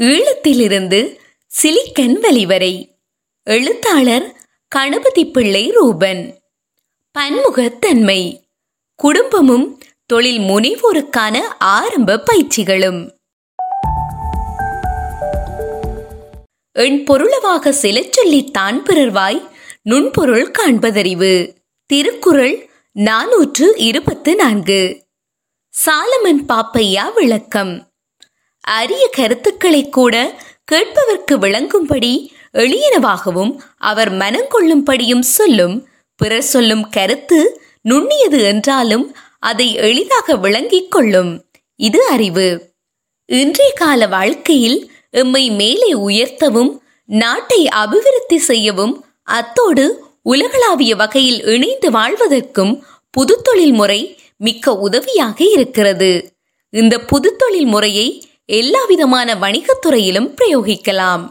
ஈழத்திலிருந்து silicon வலி வரை. எழுத்தாளர் கணபதி பிள்ளை ரூபன். பன்முகத்தன்மை. குடும்பமும் தொழில் முனைவோருக்கான ஆரம்ப பயிற்சிகளும். எண் பொருளவாக சிலச் சொல்லித்தான் பிறர்வாய் நுண்பொருள் காண்பதறிவு. திருக்குறள் நாநூற்று இருபத்து நான்கு. சாலமன் பாப்பையா விளக்கம். அரிய கருத்துக்களை கூட கேட்பவர்க்கு விளங்கும்படி எளியனவாகவும் அவர் மனங்கொள்ளும்படியும் சொல்லும் பிறர் சொல்லும் கருத்து நுண்ணியது என்றாலும் அதை எளிதாக விளங்கிக் கொள்ளும். இது அறிவு. இன்றைய கால வாழ்க்கையில் எம்மை மேலே உயர்த்தவும் நாட்டை அபிவிருத்தி செய்யவும் அத்தோடு உலகளாவிய வகையில் இணைந்து வாழ்வதற்கும் புது தொழில் முறை மிக்க உதவியாக இருக்கிறது. இந்த புது தொழில் முறையை எல்லாவிதமான வணிகத்துறையிலும் பிரயோகிக்கலாம்.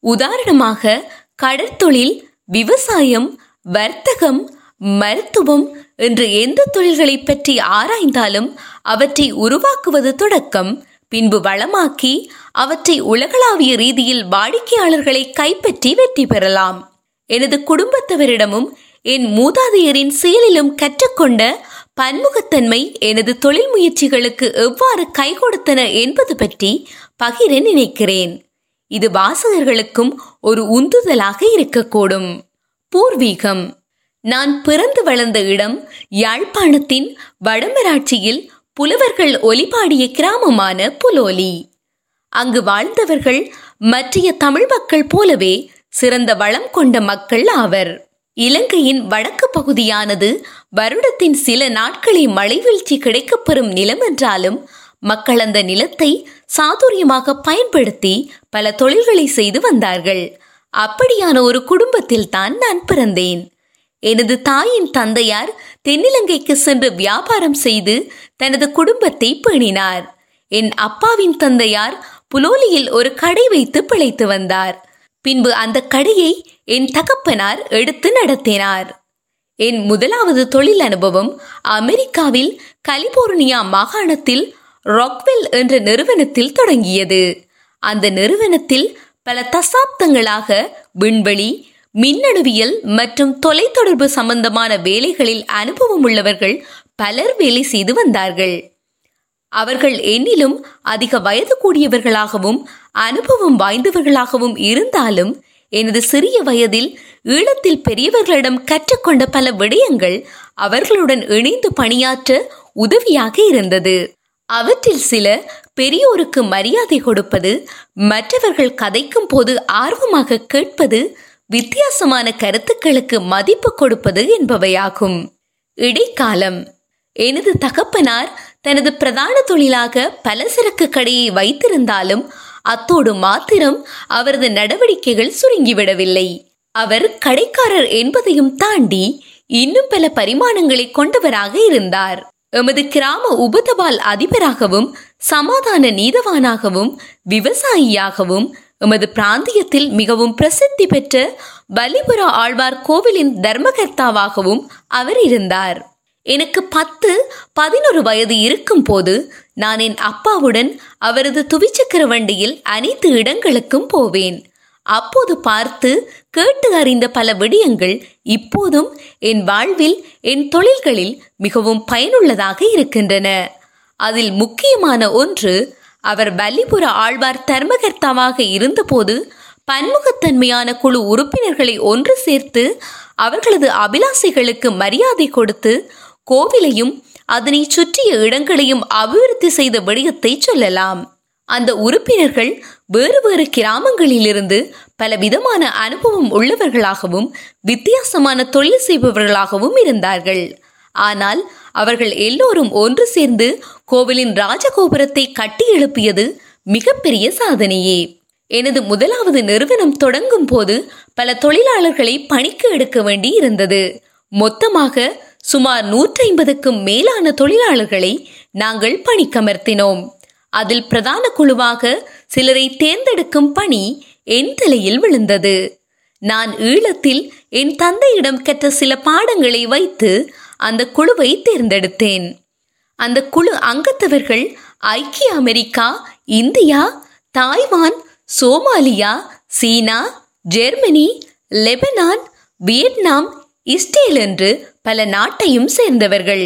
உதாரணமாக கடற்தொழில் விவசாயம் வர்த்தகம் மருத்துவம் என்று எந்த தொழில்களை பற்றி ஆராய்ந்தாலும் அவற்றை உருவாக்குவது தொடக்கம் பின்பு வளமாக்கி அவற்றை உலகளாவிய ரீதியில் வாடிக்கையாளர்களை கைப்பற்றி வெற்றி பெறலாம். எனது குடும்பத்தவரிடமும் என் மூதாதையரின் செயலிலும் கற்றுக்கொண்ட பன்முகத்தன்மை எனது தொழில் முயற்சிகளுக்கு எவ்வாறு கை கொடுத்தன என்பது பற்றி பகிர நினைக்கிறேன். இது வாசகர்களுக்கும் ஒரு உந்துதலாக இருக்கக்கூடும். பூர்வீகம். நான் பிறந்து வளர்ந்த இடம் யாழ்ப்பாணத்தின் வடமராட்சியில் புலவர்கள் ஒலிபாடிய கிராமமான புலோலி. அங்கு வாழ்ந்தவர்கள் மற்றைய தமிழ் மக்கள் போலவே சிறந்த வளம் கொண்ட மக்கள் ஆவர். இலங்கையின் வடக்கு பகுதியானது வருடத்தின் சில நாட்களில் மழை வீழ்ச்சி கிடைக்கப்பெறும் நிலம் என்றாலும் மக்கள் அந்த நிலத்தை சாதுரியமாக பயன்படுத்தி பல தொழில்களை செய்து வந்தார்கள். அப்படியான ஒரு குடும்பத்தில் தான் நான் பிறந்தேன். எனது தாயின் தந்தையார் தென்னிலங்கைக்கு சென்று வியாபாரம் செய்து தனது குடும்பத்தை பேணினார். என் அப்பாவின் தந்தையார் புலோலியில் ஒரு கடை வைத்து பிழைத்து வந்தார். பின்பு அந்த கடையை என் தகப்பனார் எடுத்து நடத்தினார். என் முதலாவது தொழில் அனுபவம் அமெரிக்காவில் கலிபோர்னியா மாகாணத்தில் ராக்வெல் என்ற நிறுவனத்தில் தொடங்கியது. அந்த நிறுவனத்தில் பல தசாப்தங்களாக விண்வெளி மின்னணுவியல் மற்றும் தொலைத்தொடர்பு சம்பந்தமான வேலைகளில் அனுபவம் உள்ளவர்கள் பலர் வேலை செய்து வந்தார்கள். அவர்கள் என்னிலும் அதிக வயது கூடியவர்களாகவும் அனுபவம் வாய்ந்தவர்களாகவும் இருந்தாலும் எனது சிறிய வயதில் ஈழத்தில் பெரியவர்களிடம் கற்றுக்கொண்ட பல விடயங்கள் அவர்களுடன் இணைந்து பணியாற்ற உதவியாக இருந்தது. அவற்றில் சில பெரியோருக்கு மரியாதை கொடுப்பது மற்றவர்கள் கதைக்கும் போது ஆர்வமாக கேட்பது வித்தியாசமான கருத்துக்களுக்கு மதிப்பு கொடுப்பது என்பவையாகும். இடைக்காலம். எனது தகப்பனார் தனது பிரதான தொழிலாக பலசரக்கு கடையை வைத்திருந்தாலும் அத்தோடு மாத்திரம் அவரது நடவடிக்கைகள் சுருங்கிவிடவில்லை. அவர் கடைக்காரர் என்பதையும் தாண்டி இன்னும் பல பரிமாணங்களை கொண்டவராக இருந்தார். எமது கிராம உபதபால் அதிபராகவும் சமாதான நீதவானாகவும் விவசாயியாகவும் எமது பிராந்தியத்தில் மிகவும் பிரசித்தி பெற்ற பலிபுரா ஆழ்வார் கோவிலின் தர்மகர்த்தாவாகவும் அவர் இருந்தார். எனக்கு பத்து பதினொரு வயது இருக்கும் போது நான் என் அப்பாவுடன் அவரது துவிச்சக்கர வண்டியில் அனைத்து இடங்களுக்கும் போவேன். அப்போது பார்த்து கேட்டு அறிந்த பல விடயங்கள் இப்போதும் என் வாழ்வில் என் தொழில்களில் மிகவும் பயனுள்ளதாக இருக்கின்றன. அதில் முக்கியமான ஒன்று அவர் பல்லிபுர ஆழ்வார் தர்மகர்த்தாவாக இருந்தபோது பன்முகத்தன்மையான குழு உறுப்பினர்களை ஒன்று சேர்த்து அவர்களது அபிலாசைகளுக்கு மரியாதை கொடுத்து கோவிலையும் அதனை சுற்றிய இடங்களையும் அபிவிருத்தி செய்த விடயத்தை சொல்லலாம். அந்த உறுப்பினர்கள் வேறு வேறு கிராமங்களிலிருந்து பல விதமான அனுபவம் உள்ளவர்களாகவும் வித்தியாசமான தொழில் செய்பவர்களாகவும் இருந்தார்கள். ஆனால் அவர்கள் எல்லோரும் ஒன்று சேர்ந்து கோவிலின் ராஜகோபுரத்தை கட்டி எழுப்பியது மிகப்பெரிய சாதனையே. எனது முதலாவது நிறுவனம் தொடங்கும் போது பல தொழிலாளர்களை பணிக்கு எடுக்க வேண்டி இருந்தது மொத்தமாக சுமார் நூற்றி ஐம்பதுக்கும் மேலான தொழிலாளர்களை நாங்கள் பணிக்கமர்த்தினோம். அதில் பிரதான குழுவாக சிலரை தேர்ந்தெடுக்கும் பணி என் தலையில் விழுந்தது. நான் ஈழத்தில் என் தந்தையிடம் கற்ற சில பாடங்களை வைத்து அந்த குழுவை தேர்ந்தெடுத்தேன். அந்த குழு அங்கத்தவர்கள் ஐக்கிய அமெரிக்கா இந்தியா தாய்வான் சோமாலியா சீனா ஜெர்மனி லெபனான் வியட்நாம் இஸ்ரேல் என்று பல நாட்டையும் சேர்ந்தவர்கள்.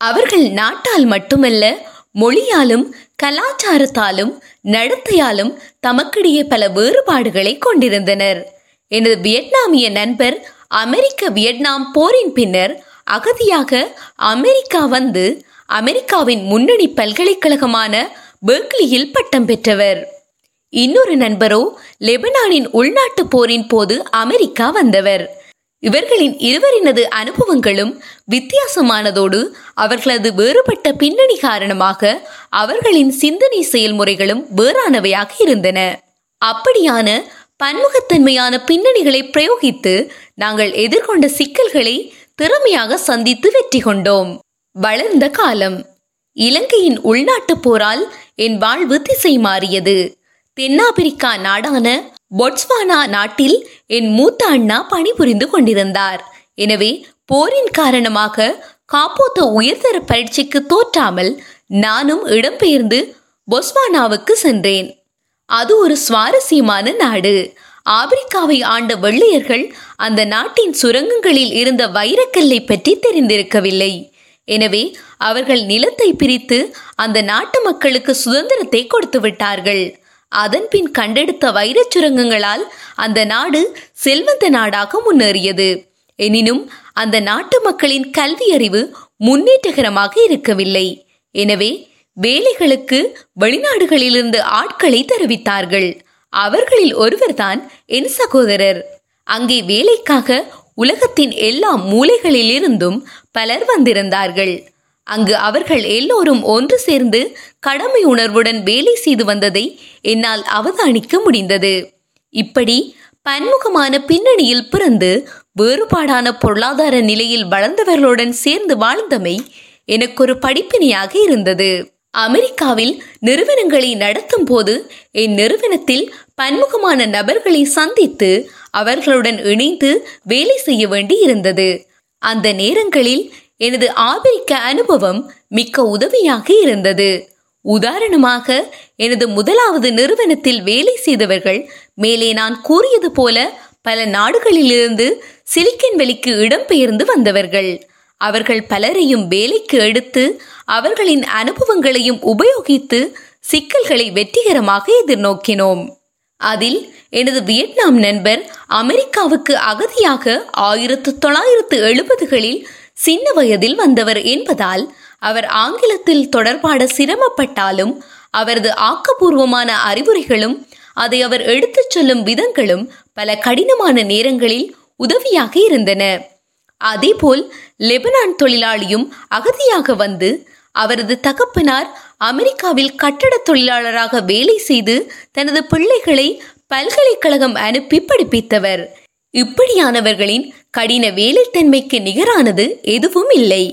அவர்கள் நாட்டால் மட்டுமல்ல மொழியாலும் கலாச்சாரத்தாலும் நடத்தையாலும் தமக்கிடையே பல வேறுபாடுகளை கொண்டிருந்தனர். எனது வியட்நாமிய நண்பர் அமெரிக்க வியட்நாம் போரின் பின்னர் அகதியாக அமெரிக்கா வந்து அமெரிக்காவின் முன்னணி பல்கலைக்கழகமான பெர்க்லியில் பட்டம் பெற்றவர். இன்னொரு நண்பரோ லெபனானின் உள்நாட்டு போரின் போது அமெரிக்கா வந்தவர். இவர்களின் இருவரினது அனுபவங்களும் வித்தியாசமானதோடு அவர்களது வேறுபட்ட பின்னணி காரணமாக அவர்களின் சிந்தனை செயல்முறைகளும் வேறானவையாக இருந்தன. அப்படியான பன்முகத்தன்மையான பின்னணிகளை பிரயோகித்து நாங்கள் எதிர்கொண்ட சிக்கல்களை திறமையாக சந்தித்து வெற்றி கொண்டோம். வளர்ந்த காலம். இலங்கையின் உள்நாட்டு போரால் என் வாழ்வு திசை மாறியது. தென்னாப்பிரிக்கா நாடான பொட்ஸ்வானா நாட்டில் என் மூத்த அண்ணா பணிபுரிந்து கொண்டிருந்தார். எனவே போரின் காரணமாக காப்போத்த உயர்தர பயிற்சிக்கு தோற்றாமல் நானும் இடம்பெயர்ந்து பொஸ்வானாவுக்கு சென்றேன். அது ஒரு சுவாரஸ்யமான நாடு. ஆப்பிரிக்காவை ஆண்ட வெள்ளையர்கள் அந்த நாட்டின் சுரங்கங்களில் இருந்த வைரக்கல்லை பற்றி தெரிந்திருக்கவில்லை. எனவே அவர்கள் நிலத்தை பிரித்து அந்த நாட்டு மக்களுக்கு சுதந்திரத்தை கொடுத்து விட்டார்கள். அதன் பின் கண்டெடுத்த வைரச் சுரங்கங்களால் அந்த நாடு செல்வந்த நாடாக முன்னேறியது. எனினும் அந்த நாட்டு மக்களின் கல்வி அறிவு முன்னேற்றகரமாக இருக்கவில்லை. எனவே வேலைகளுக்கு வெளிநாடுகளிலிருந்து ஆட்களை தெரிவித்தார்கள். அவர்களில் ஒருவர்தான் என் சகோதரர். அங்கே வேலைக்காக உலகத்தின் எல்லா மூலைகளிலிருந்தும் பலர் வந்திருந்தார்கள். அங்கு அவர்கள் எல்லோரும் ஒன்று சேர்ந்து கடமை உணர்வுடன் வேலை செய்து வந்ததை என்னால் அவதானிக்க முடிந்தது. இப்படி பன்முகமான பின்னணியில் பிறந்து வேறுபாடான பொருளாதார நிலையில் வளர்ந்தவர்களுடன் சேர்ந்து வாழ்ந்தமை எனக்கு ஒரு படிப்பினையாக இருந்தது. அமெரிக்காவில் நிறுவனங்களை நடத்தும் போது என் நிறுவனத்தில் பன்முகமான நபர்களை சந்தித்து அவர்களுடன் இணைந்து வேலை செய்ய வேண்டி இருந்தது அந்த நேரங்களில் எனது ஆபிரிக்க அனுபவம் மிக்க உதவியாக இருந்தது. உதாரணமாக எனது முதலாவது நிறுவனத்தில் வேலை செய்தவர்கள் மேலே நான் கூறியது போல பல நாடுகளிலிருந்து சிலிக்கன் வெளிக்கு இடம்பெயர்ந்து வந்தவர்கள். அவர்கள் பலரையும் வேலைக்கு எடுத்து அவர்களின் அனுபவங்களையும் உபயோகித்து சிக்கல்களை வெற்றிகரமாக எதிர்நோக்கினோம். அதில் எனது வியட்நாம் நண்பர் அமெரிக்காவுக்கு அகதியாக ஆயிரத்து தொள்ளாயிரத்து எழுபதுகளில் சின்ன வயதில் வந்தவர் என்பதால் அவர் ஆங்கிலத்தில் தொடர்பாட சிரமப்பட்டாலும் அவரது ஆக்கப்பூர்வமான அறிவுரைகளும் அதை அவர் எடுத்துச் சொல்லும் விதங்களும் பல கடினமான நேரங்களில் உதவியாக இருந்தன. அதேபோல் லெபனான் தொழிலாளியும் அகதியாக வந்து அவரது தகப்பனார் அமெரிக்காவில் கட்டட தொழிலாளராக வேலை செய்து தனது பிள்ளைகளை பல்கலைக்கழகம் அனுப்பி படிப்பித்தவர். இப்படியானவர்களின் கடின வேலைத்தன்மைக்கு நிகரானது எதுவும் இல்லை.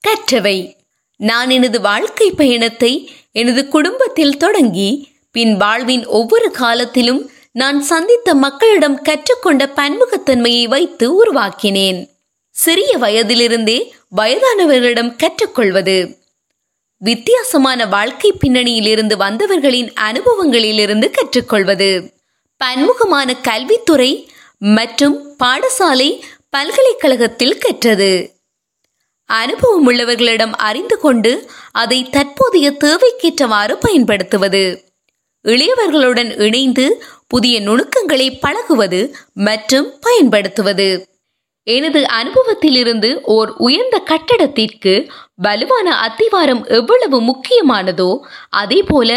கற்றவை. நான் எனது வாழ்க்கை பயணத்தை எனது குடும்பத்தில் தொடங்கி பின் வாழ்வின் ஒவ்வொரு காலத்திலும் நான் சந்தித்த மக்களிடம் கற்றுக்கொண்ட பன்முகத்தன்மையை வைத்து உருவாக்கினேன். சிறிய வயதிலிருந்தே வயதானவர்களிடம் கற்றுக்கொள்வது. வித்தியாசமான வாழ்க்கை பின்னணியிலிருந்து வந்தவர்களின் அனுபவங்களிலிருந்து கற்றுக்கொள்வது. பன்முகமான கல்வித்துறை மற்றும் பாடசாலை பல்கலைக்கழகத்தில் கற்றது. அனுபவம் உள்ளவர்களிடம் அறிந்து கொண்டு அதை தற்போதைய தேவைக்கேற்றவாறு பயன்படுத்துவது. இளையவர்களுடன் இணைந்து புதிய நுணுக்கங்களை பழகுவது மற்றும் பயன்படுத்துவது. எனது அனுபவத்திலிருந்து ஓர் உயர்ந்த கட்டடத்திற்கு வலுவான அத்திவாரம் எவ்வளவு முக்கியமானதோ அதே போல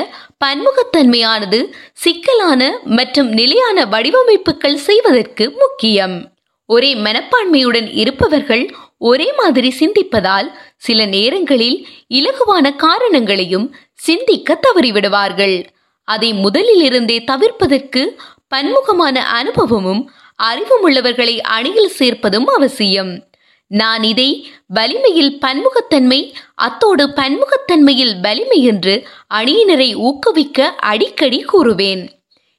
பன்முகத்தன்மையானது சிக்கலான மற்றும் நிலையான வடிவமைப்புகள் செய்வதற்கு முக்கியம். ஒரே மனப்பான்மையுடன் இருப்பவர்கள் ஒரே மாதிரி சிந்திப்பதால் சில நேரங்களில் இலகுவான காரணங்களையும் சிந்திக்க தவறிவிடுவார்கள். அதை முதலிலிருந்தே தவிர்ப்பதற்கு பன்முகமான அனுபவமும் அறிவும் உள்ளவர்களை அணியில் சேர்ப்பதும் அவசியம். நான் இதை வலிமையில் பன்முகத்தன்மை அத்தோடு பன்முகத்தன்மையில் வலிமை என்று அணியினரை ஊக்குவிக்க அடிக்கடி கூறுவேன்.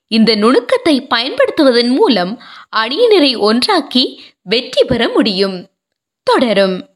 இந்த நுணுக்கத்தை பயன்படுத்துவதன் மூலம் அணியினரை ஒன்றாக்கி வெற்றி பெற முடியும். தொடரும்.